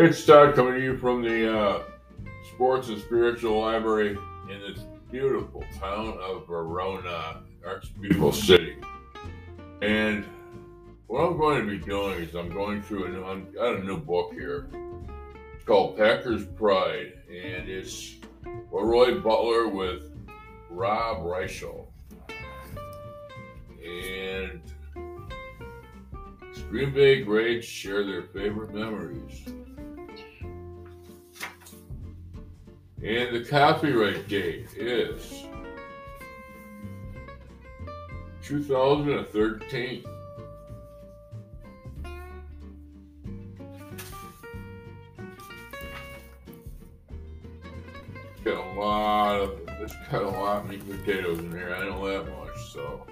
It's Todd coming to you from the uh, Sports and Spiritual Library in this beautiful town of Verona, our beautiful city. And what I'm going to be doing is I'm going through a new, I've got a new book here. It's called Packers Pride, and it's Roy Butler with Rob Reischel. And Green Bay greats share their favorite memories. And the copyright date is 2013. Got a lot of, there's got a lot of meat potatoes in here. I know that much, so.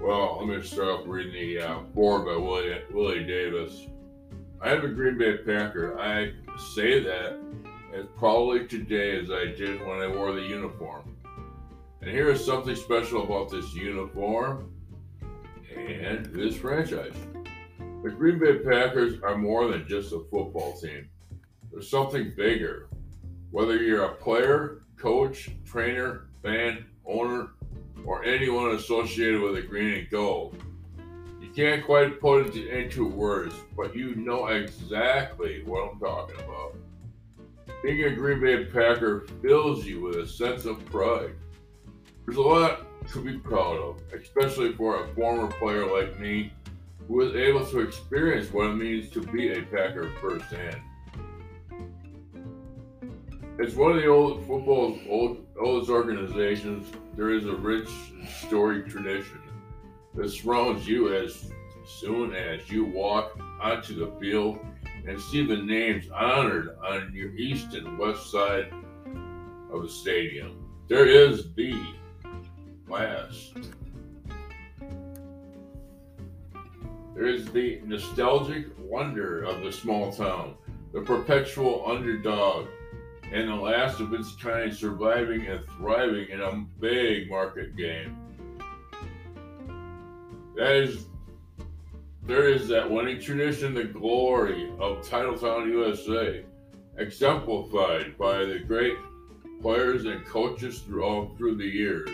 Well, let me start off reading the uh, by Willie, Willie Davis. I am a Green Bay Packer. I say that as proudly today as I did when I wore the uniform. And here is something special about this uniform and this franchise. The Green Bay Packers are more than just a football team. There's something bigger. Whether you're a player, coach, trainer, fan, owner, or anyone associated with the green and gold. You can't quite put it into words, but you know exactly what I'm talking about. Being a Green Bay Packer fills you with a sense of pride. There's a lot to be proud of, especially for a former player like me who was able to experience what it means to be a Packer firsthand. It's one of the old football's old, oldest organizations. There is a rich story tradition that surrounds you as soon as you walk onto the field and see the names honored on your east and west side of the stadium. There is the last. There is the nostalgic wonder of the small town, the perpetual underdog, and the last of its kind surviving and thriving in a big market game. That is there is that winning tradition, the glory of Titletown USA, exemplified by the great players and coaches throughout through the years.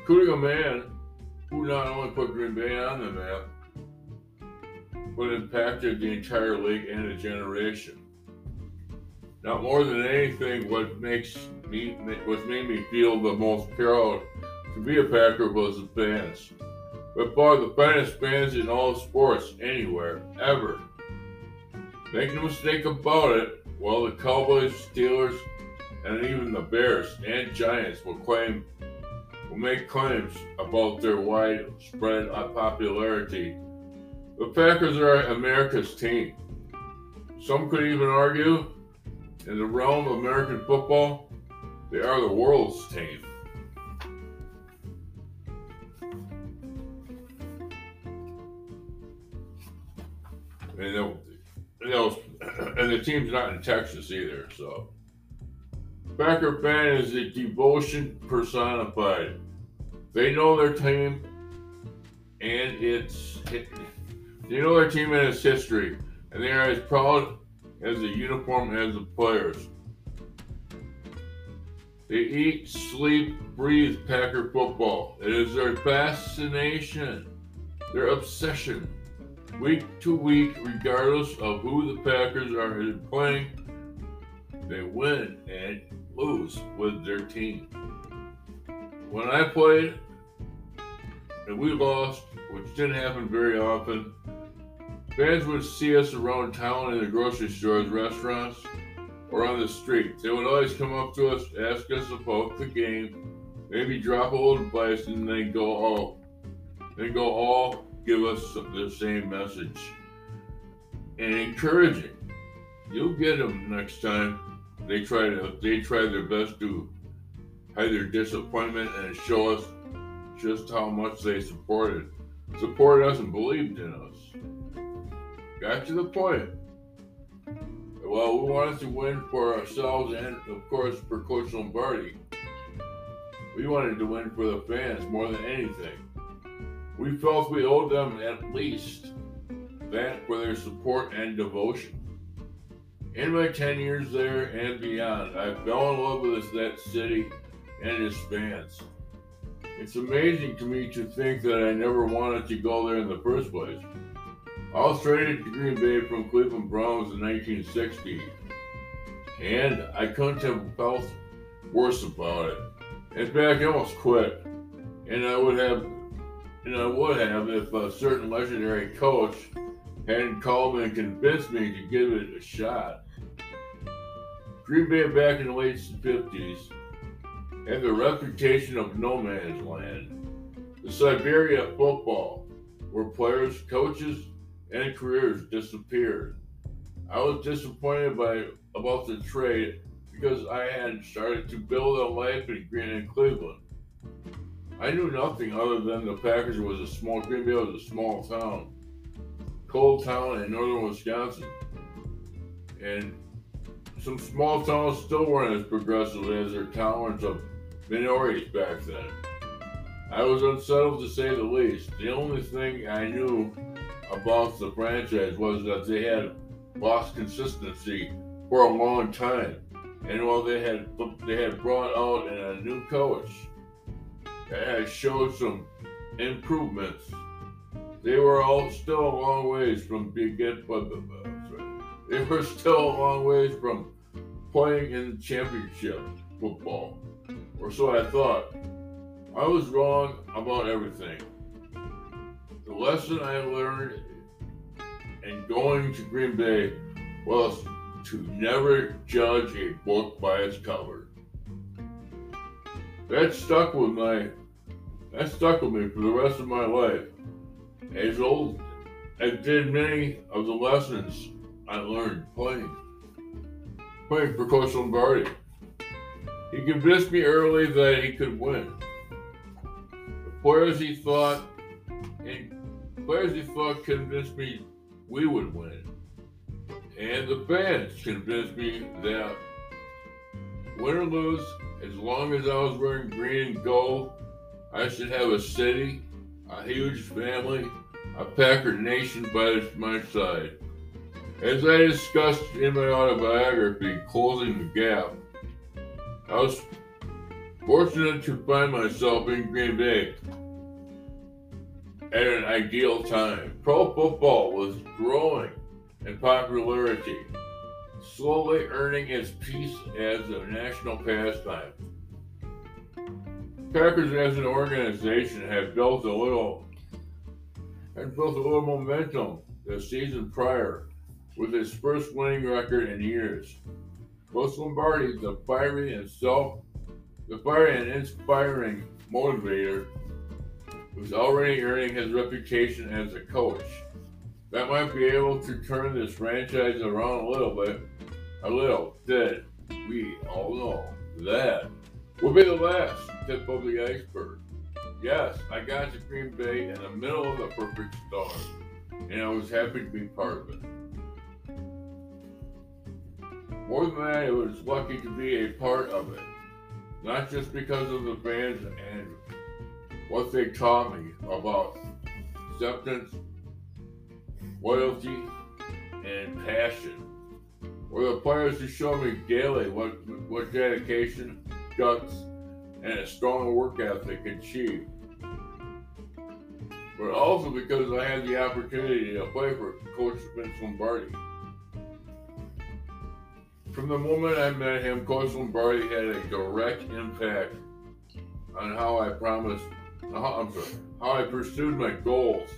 Including a man who not only put Green Bay on the map, but impacted the entire league and a generation. Now, more than anything, what makes me, what made me feel the most proud to be a Packer was the fans far the finest fans in all sports anywhere, ever. Make no mistake about it, while the Cowboys, Steelers, and even the Bears and Giants will claim will make claims about their widespread popularity. The Packers are America's team. Some could even argue, in the realm of American football, they are the world's team. And they'll, they'll, and the team's not in Texas either. So, Packer fan is a devotion personified. They know their team, and it's it, they know their team and its history, and they are as proud as the uniform as the players. They eat, sleep, breathe Packer football. It is their fascination, their obsession week to week, regardless of who the Packers are playing. They win and lose with their team. When I played and we lost, which didn't happen very often, fans would see us around town in the grocery stores, restaurants, or on the street. They would always come up to us, ask us about the game, maybe drop a little advice, and then go all, then go all give us the same message and encouraging. You'll get them next time. They try to they try their best to hide their disappointment and show us just how much they supported supported us and believed in us. Got to the point. Well, we wanted to win for ourselves and, of course, for Coach Lombardi. We wanted to win for the fans more than anything. We felt we owed them at least that for their support and devotion. In my 10 years there and beyond, I fell in love with that city and its fans. It's amazing to me to think that I never wanted to go there in the first place. I was traded to Green Bay from Cleveland Browns in 1960, and I couldn't have felt worse about it. In fact, I almost quit, and I would have, and I would have if a certain legendary coach hadn't called me and convinced me to give it a shot. Green Bay back in the late 50s had the reputation of no man's land. The Siberia football, where players, coaches, and careers disappeared. I was disappointed by about the trade because I had started to build a life in Green and Cleveland. I knew nothing other than the Packers was a small Green Bay was a small town, cold town in northern Wisconsin, and some small towns still weren't as progressive as their tolerance of minorities back then. I was unsettled to say the least. The only thing I knew about the franchise was that they had lost consistency for a long time. And while they had they had brought out a new coach had showed some improvements, they were all still a long ways from get but uh, they were still a long ways from playing in championship football. Or so I thought. I was wrong about everything. The lesson I learned in going to Green Bay was to never judge a book by its cover. That stuck with my that stuck with me for the rest of my life. As old as did many of the lessons I learned playing. Playing for Coach Lombardi. He convinced me early that he could win. The players he thought and players he thought convinced me we would win. And the fans convinced me that win or lose, as long as I was wearing green and gold, I should have a city, a huge family, a Packer nation by my side. As I discussed in my autobiography, Closing the Gap, I was fortunate to find myself in Green Bay at an ideal time. Pro football was growing in popularity, slowly earning its place as a national pastime. Packers as an organization have built a little had built a little momentum the season prior with its first winning record in years. Coach Lombardi, the fiery and self the fiery and inspiring motivator, was already earning his reputation as a coach that might be able to turn this franchise around a little bit. A little. Then we all know that will be the last tip of the iceberg. Yes, I got to Green Bay in the middle of the perfect storm, and I was happy to be part of it. More than that, I was lucky to be a part of it. Not just because of the fans and what they taught me about acceptance, loyalty, and passion. Or the players who show me daily what, what dedication, guts, and a strong work ethic achieve. But also because I had the opportunity to play for Coach Vince Lombardi. From the moment I met him, Coach Lombardi had a direct impact on how I promised, how, sorry, how I pursued my goals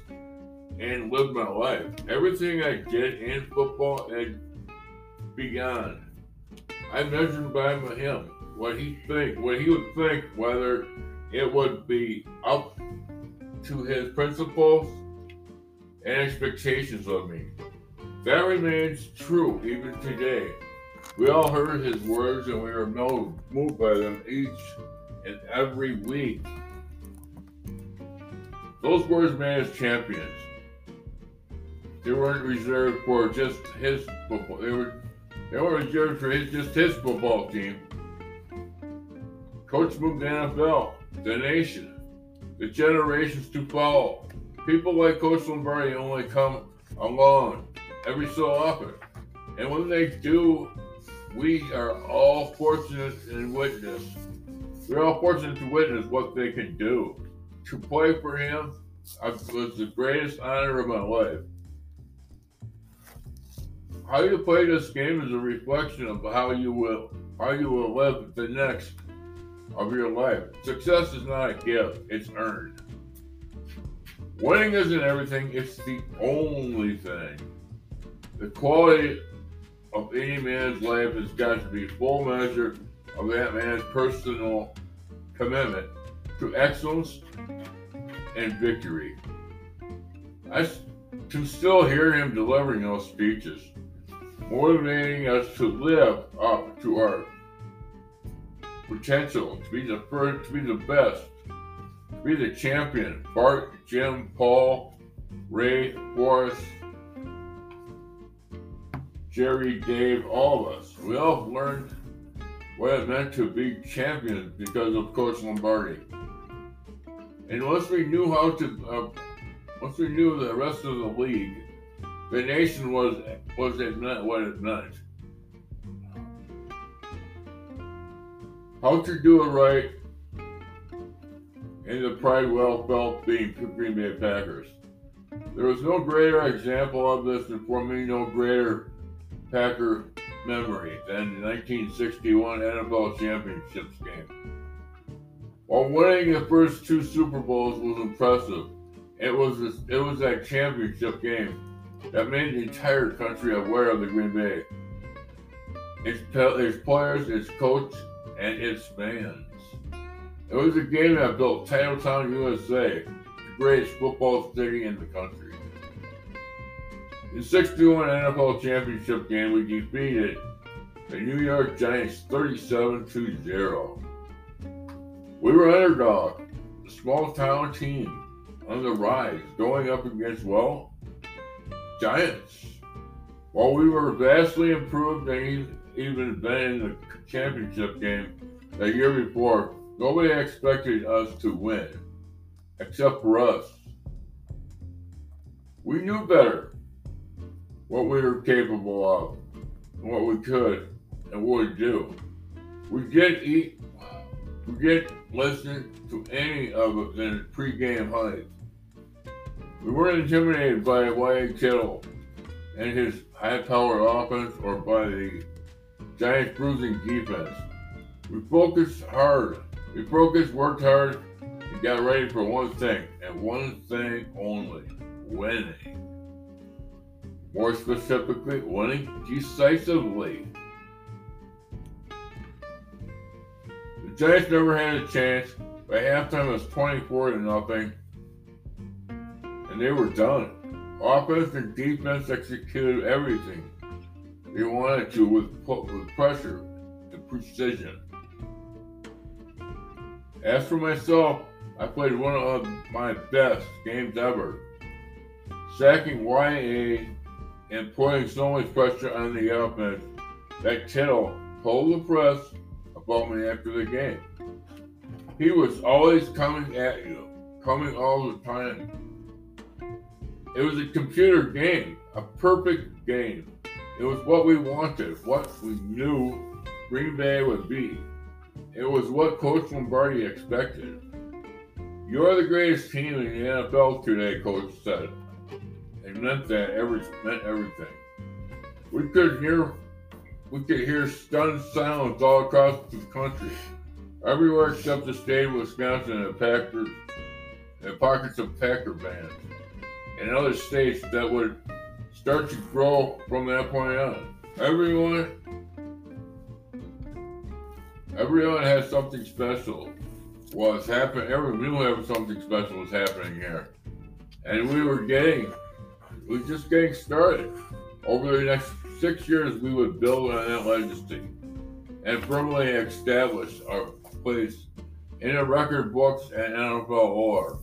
and lived my life. Everything I did in football and beyond, I measured by him what he think, what he would think, whether it would be up to his principles and expectations of me. That remains true even today. We all heard his words and we are moved by them each and every week. Those words made us champions. They weren't reserved for just his. They were they were reserved for his just his football team. Coach moved the NFL, the nation, the generations to follow. People like Coach Lombardi only come along every so often, And when they do, we are all fortunate and witness. We're all fortunate to witness what they can do. To play for him was the greatest honor of my life. How you play this game is a reflection of how you will how you will live the next of your life. Success is not a gift, it's earned. Winning isn't everything, it's the only thing. The quality of any man's life has got to be full measure of that man's personal commitment to excellence and victory. I can still hear him delivering those speeches, motivating us to live up to our potential, to be the first, to be the best, to be the champion. Bart, Jim, Paul, Ray, Forrest, Jerry, Dave, all of us. We all learned what it meant to be champions because of Coach Lombardi. And once we knew how to, uh, once we knew the rest of the league, the nation was was it meant what it meant. How to do it right, and the pride well felt being Green Bay Packers. There was no greater example of this, and for me, no greater Packer memory than the 1961 NFL Championships game. While winning the first two Super Bowls was impressive, it was it was that championship game that made the entire country aware of the Green Bay. Its, its players, its coach, and its fans. It was a game that built Titletown, USA, the greatest football city in the country. In 61 NFL championship game, we defeated the New York Giants 37 to 0. We were underdog, a small town team on the rise, going up against, well, Giants. While we were vastly improved and even been in the championship game the year before, nobody expected us to win, except for us. We knew better what we were capable of, what we could, and we do. We didn't eat, we didn't listen to any of it in pregame hype. We weren't intimidated by Tittle and his high-powered offense or by the Giants' bruising defense. We focused hard. We focused, worked hard, and got ready for one thing, and one thing only winning. More specifically, winning decisively. The Giants never had a chance. By halftime, it was 24 to nothing, and they were done. Offense and defense executed everything they wanted to with, with pressure and precision. As for myself, I played one of my best games ever, sacking YA and putting so much pressure on the offense that Tittle told the press about me after the game. He was always coming at you, coming all the time. It was a computer game, a perfect game. It was what we wanted, what we knew Green Bay would be. It was what Coach Lombardi expected. You're the greatest team in the NFL today, Coach said. It meant that every meant everything. We could hear we could hear stunned silence all across the country. Everywhere except the state of Wisconsin and Packers and pockets of Packer fans. And other states that would start to grow from that point on. Everyone everyone has something special was happening everyone knew something special was happening here. And we were getting we were just getting started. Over the next six years we would build on that legacy and firmly establish our place in the record books and NFL lore.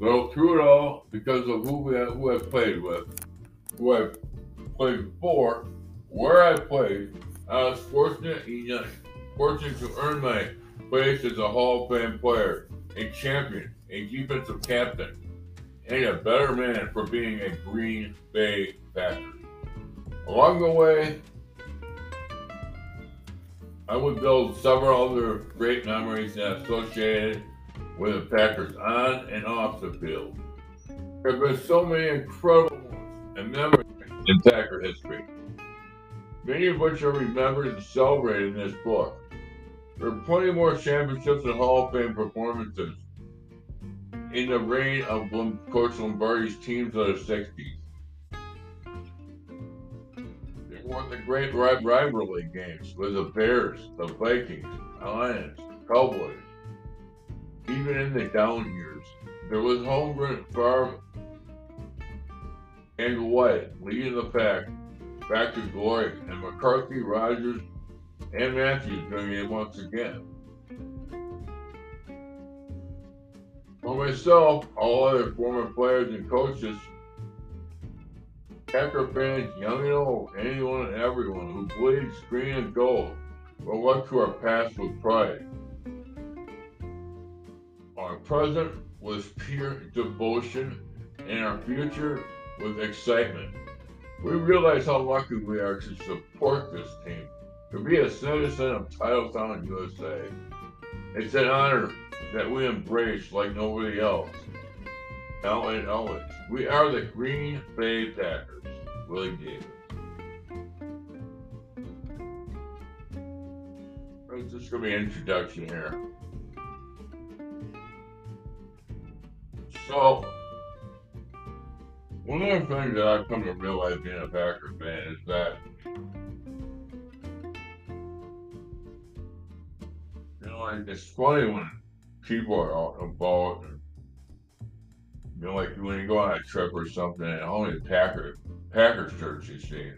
Though through it all, because of who we have, who I've played with, who I've played for, where I played, I was fortunate enough, fortunate to earn my place as a Hall of Fame player, a champion, a defensive captain, and a better man for being a Green Bay Packer. Along the way, I would build several other great memories associated with the Packers on and off the field. There have been so many incredible and memories in Packer history, many of which are remembered and celebrated in this book. There are plenty more championships and Hall of Fame performances in the reign of Coach Lombardi's teams of the 60s. They won the great rivalry games with the Bears, the Vikings, Lions, Cowboys. Even in the down years, there was Holmgren, Favre, and White leading the pack back to glory, and McCarthy, Rodgers, and Matthews doing it once again. For myself, all other former players and coaches, Packer fans, young and old, anyone and everyone who bleeds green and gold will look to our past with pride. Our present with pure devotion, and our future with excitement. We realize how lucky we are to support this team, to be a citizen of Titletown, USA. It's an honor that we embrace like nobody else. Now always, we are the Green Bay Packers. Willie Davis. It's just to be an introduction here. So, one of the things that I've come to realize being a Packer fan is that you know, like it's funny when people are out about and you know, like when you go on a trip or something and only Packer Packers shirts you see.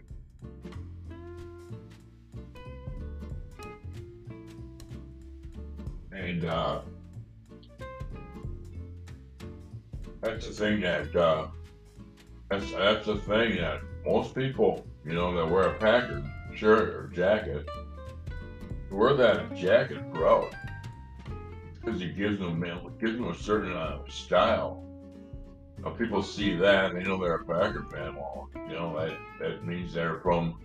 And uh that's the thing that uh that's that's the thing that most people, you know, that wear a Packer shirt or jacket, wear that jacket proud because it gives them it gives them a certain uh, style. Now, people see that they know they're a Packer fan. Well, you know that that means they're from.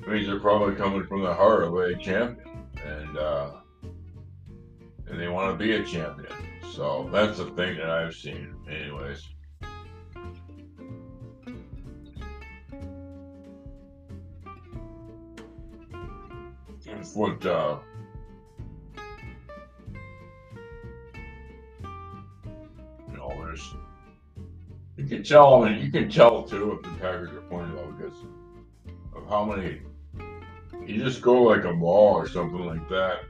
It means they're probably coming from the heart of a champion, and uh, and they want to be a champion. So that's the thing that I've seen, anyways. what uh, you know, you can tell. I mean, you can tell too if the Packers are playing well because of how many. You just go like a mall or something like that,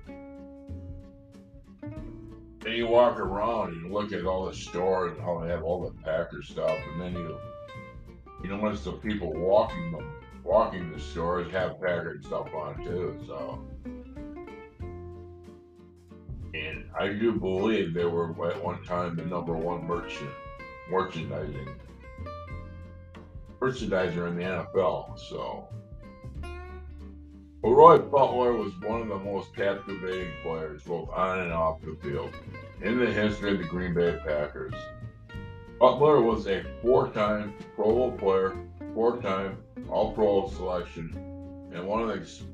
and you walk around and you look at all the stores and how they have all the Packer stuff, and then you you notice the people walking them walking the stores have Packer stuff on too. So, and I do believe they were at one time the number one merchant merchandising merchandiser in the NFL. So, Roy Butler was one of the most captivating players, both on and off the field, in the history of the Green Bay Packers. Butler was a four-time Pro Bowl player, four-time All-Pro selection, and one of the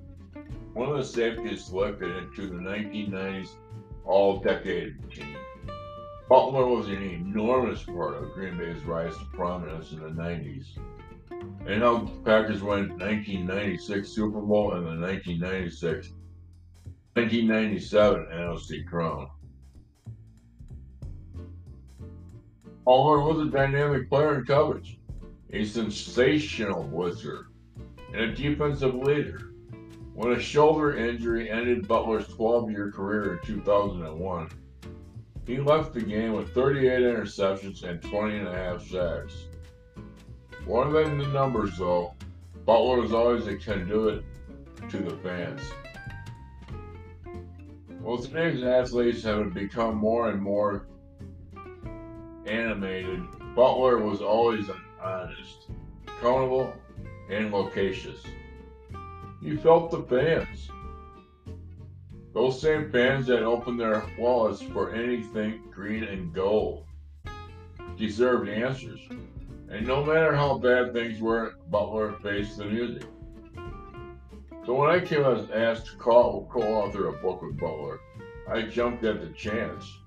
one of the safeties selected into the 1990s All-Decade team. Butler was an enormous part of Green Bay's rise to prominence in the 90s. And the Packers won 1996 Super Bowl and the 1996 1997 NFC Crown. Allhorn was a dynamic player in coverage, a sensational blitzer, and a defensive leader. When a shoulder injury ended Butler's 12 year career in 2001, he left the game with 38 interceptions and 20 and a half sacks. More than the numbers, though, Butler was always a conduit to the fans. Well, today's athletes have become more and more animated, Butler was always honest, accountable, and loquacious. You felt the fans. Those same fans that opened their wallets for anything green and gold deserved answers. And no matter how bad things were, Butler faced the music. So when I came as asked to co-author a book with Butler, I jumped at the chance.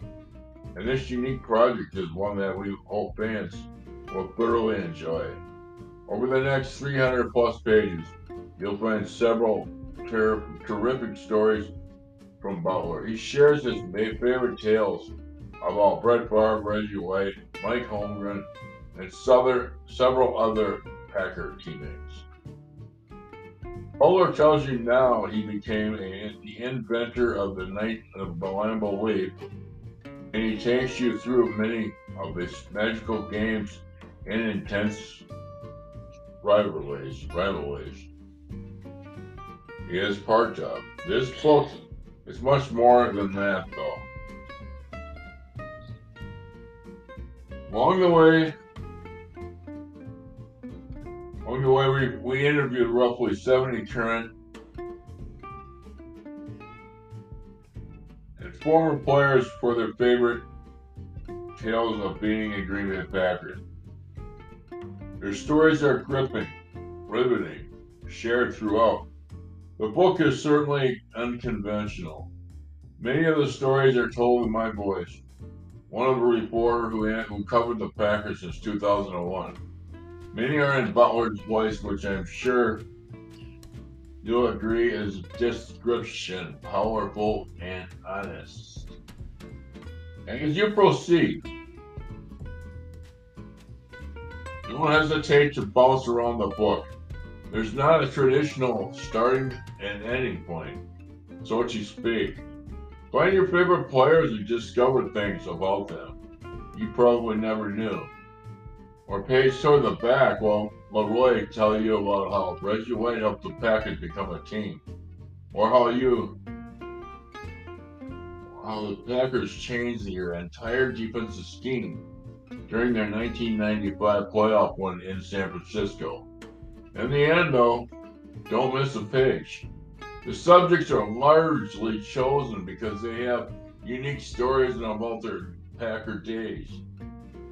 And this unique project is one that we hope fans will thoroughly enjoy. Over the next 300 plus pages, you'll find several ter- terrific stories from Butler. He shares his favorite tales about Brett Favre, Reggie White, Mike Holmgren, and several other Packer teammates. Butler tells you now he became a, the inventor of the night of Lambeau Leap, and he takes you through many of his magical games and intense rivalries. rivalries. He is part of. This book is much more than that, though. Along the way, along the way, we, we interviewed roughly 70 current and former players for their favorite tales of being a Green Bay Packers. Their stories are gripping, riveting, shared throughout. The book is certainly unconventional. Many of the stories are told in my voice. One of a reporter who, who covered the Packers since 2001. Many are in Butler's voice, which I'm sure you'll agree is description, powerful and honest. And as you proceed, don't hesitate to bounce around the book. There's not a traditional starting and ending point, so to speak. Find your favorite players and discover things about them you probably never knew. Or page toward the back while Leroy tell you about how Reggie helped the Packers become a team. Or how you how the Packers changed your entire defensive scheme during their 1995 playoff win in San Francisco. In the end, though, don't miss a page. The subjects are largely chosen because they have unique stories about their Packer days,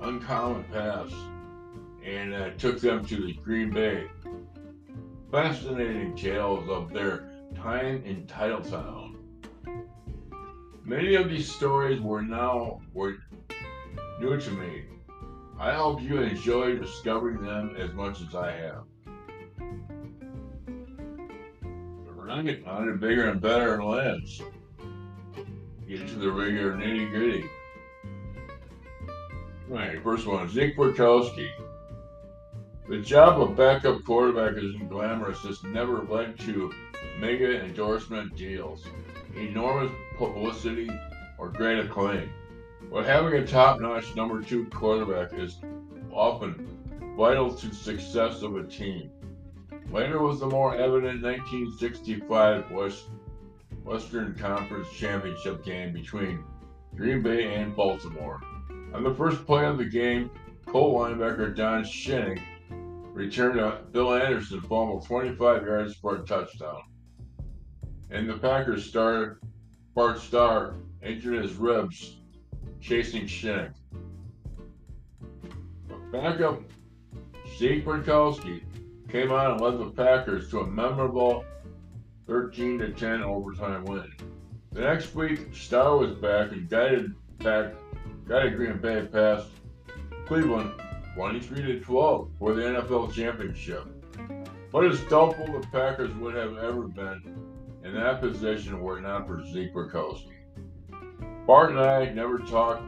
uncommon paths, and uh, took them to the Green Bay. Fascinating tales of their time in Titletown. Many of these stories were now were new to me. I hope you enjoy discovering them as much as I have. On to bigger and better and less. Get into the regular nitty gritty. Right, first one, Zeke Bratkowski. The job of backup quarterback isn't glamorous. It's never led to mega endorsement deals, enormous publicity, or great acclaim. But having a top-notch number two quarterback is often vital to success of a team. Later was the more evident 1965 West, Western Conference Championship game between Green Bay and Baltimore. On the first play of the game, Colt linebacker Don Shinnick returned a Bill Anderson fumble 25 yards for a touchdown. And the Packers star Bart Starr injured his ribs chasing Shinnick. Backup Zeke Bratkowski came on and led the Packers to a memorable 13 to 10 overtime win. The next week, Starr was back and guided back, guided Green Bay past Cleveland 23 to 12 for the NFL championship. But it's doubtful the Packers would have ever been in that position were it not for Zeke Bratkowski. Bart and I never talked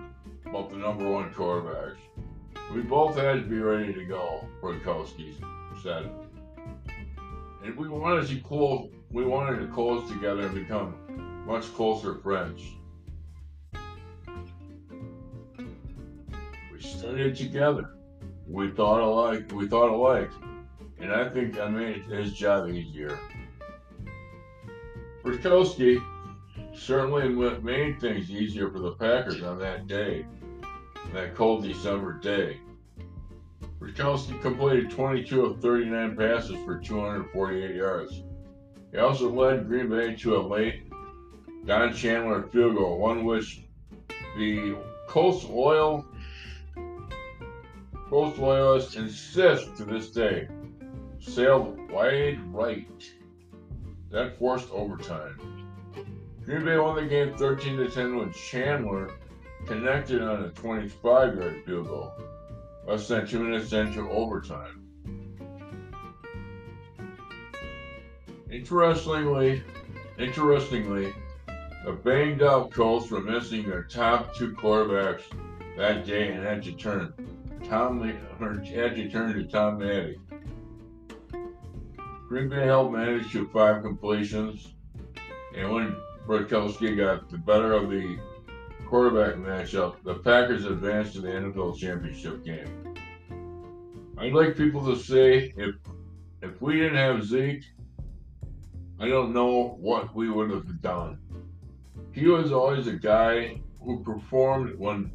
about the number one quarterbacks. We both had to be ready to go, Bratkowski said. And we wanted to close we wanted to close together and become much closer friends. We studied together. We thought alike we thought alike. And I think that made his job easier. Bratkowski certainly made things easier for the Packers on that day, that cold December day. Bratkowski completed 22 of 39 passes for 248 yards. He also led Green Bay to a late Don Chandler field goal, one which the Colts loyal Most loyalists insist to this day sailed wide right. That forced overtime. Green Bay won the game 13 to 10 when Chandler connected on a 25 yard field goal, less than two minutes into overtime. Interestingly, interestingly, the banged up Colts were missing their top two quarterbacks that day and had to turn Tom had to turn to Tom Matte. Green Bay helped manage to five completions, and when Bratkowski got the better of the quarterback matchup, the Packers advanced to the NFL championship game. I'd like people to say if if we didn't have Zeke, I don't know what we would have done. He was always a guy who performed when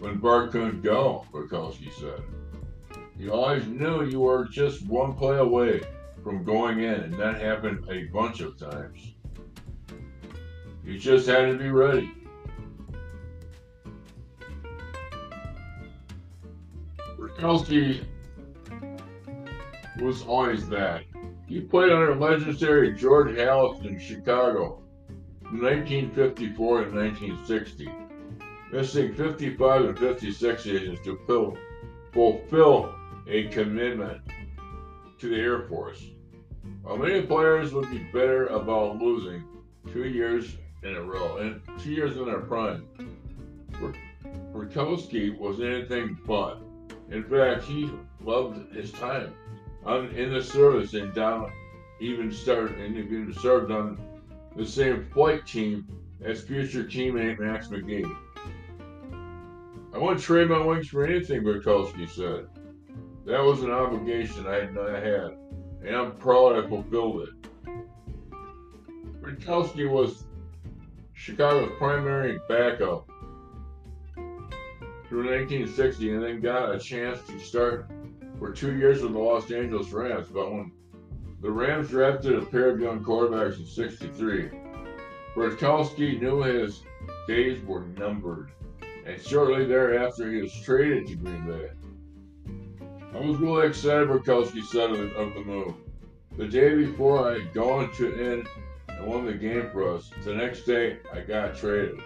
when Bart couldn't go, Bratkowski said. You always knew you were just one play away from going in, and that happened a bunch of times. You just had to be ready. Bratkowski was always that. He played under legendary George Halas in Chicago from 1954 to 1960, missing 55 and 56 seasons to fulfill a commitment to the Air Force. While many players would be better about losing two years in a row and two years in their prime, Bratkowski was anything but. In fact, he loved his time on, in the service and down even started and even served on the same flight team as future teammate Max McGee. I wouldn't trade my wings for anything, Bratkowski said. That was an obligation I had, not had. and I'm proud I fulfilled it. Bratkowski was Chicago's primary backup through 1960 and then got a chance to start for two years with the Los Angeles Rams. But when the Rams drafted a pair of young quarterbacks in 63, Bratkowski knew his days were numbered. And shortly thereafter, he was traded to Green Bay. I was really excited, Bratkowski said of the, of the move. The day before I had gone to in and won the game for us, the next day I got traded.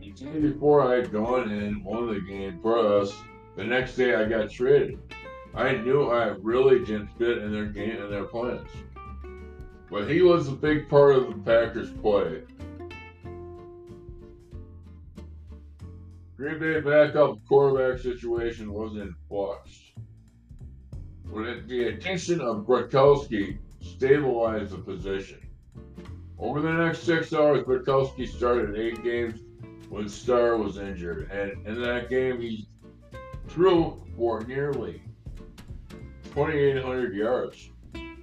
The day before I had gone in, won the game for us, the next day I got traded. I knew I really didn't fit in their game and their plans. But he was a big part of the Packers' play. Green Bay backup quarterback situation was in flux. With the addition of Bratkowski stabilized the position. Over the next six hours, Bratkowski started eight games when Starr was injured, and in that game he threw for nearly 2,800 yards,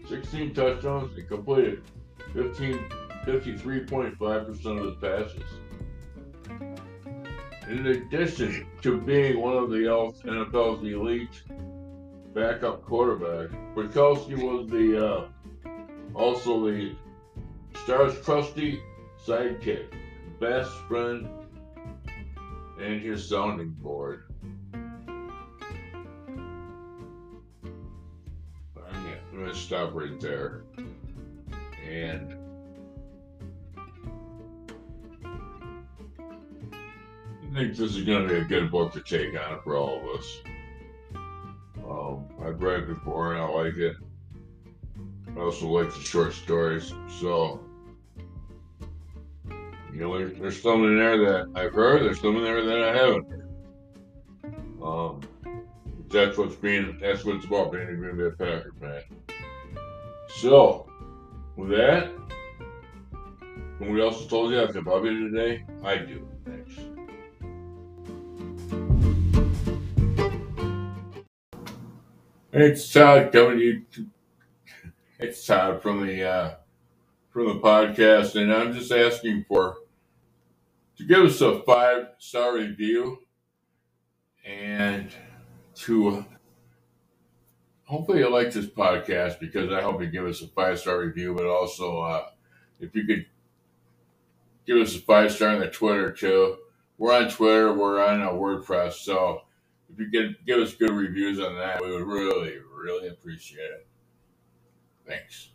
16 touchdowns, and completed 15, 53.5% of the passes. In addition to being one of the NFL's elite backup quarterbacks, Bratkowski was the uh, also the Starr's trusty sidekick, best friend, and his sounding board. I'm going to stop right there. And I think this is going to be a good book to take on for all of us. Um, I've read it before and I like it. I also like the short stories. So, you know, there's, there's some in there that I've heard, there's some in there that I haven't heard. Um, that's what's being, that's what it's about being a Green Bay Packer fan. So, with that, we also told you I have Bobby today. I do. Thanks. It's Todd coming to you. It's Todd from the uh, from the podcast, and I'm just asking for to give us a five star review and to hopefully you like this podcast because I hope you give us a five star review, but also uh, if you could give us a five star on the Twitter too. We're on Twitter. We're on uh, WordPress. So if you could give us good reviews on that, we would really, really appreciate it. Thanks.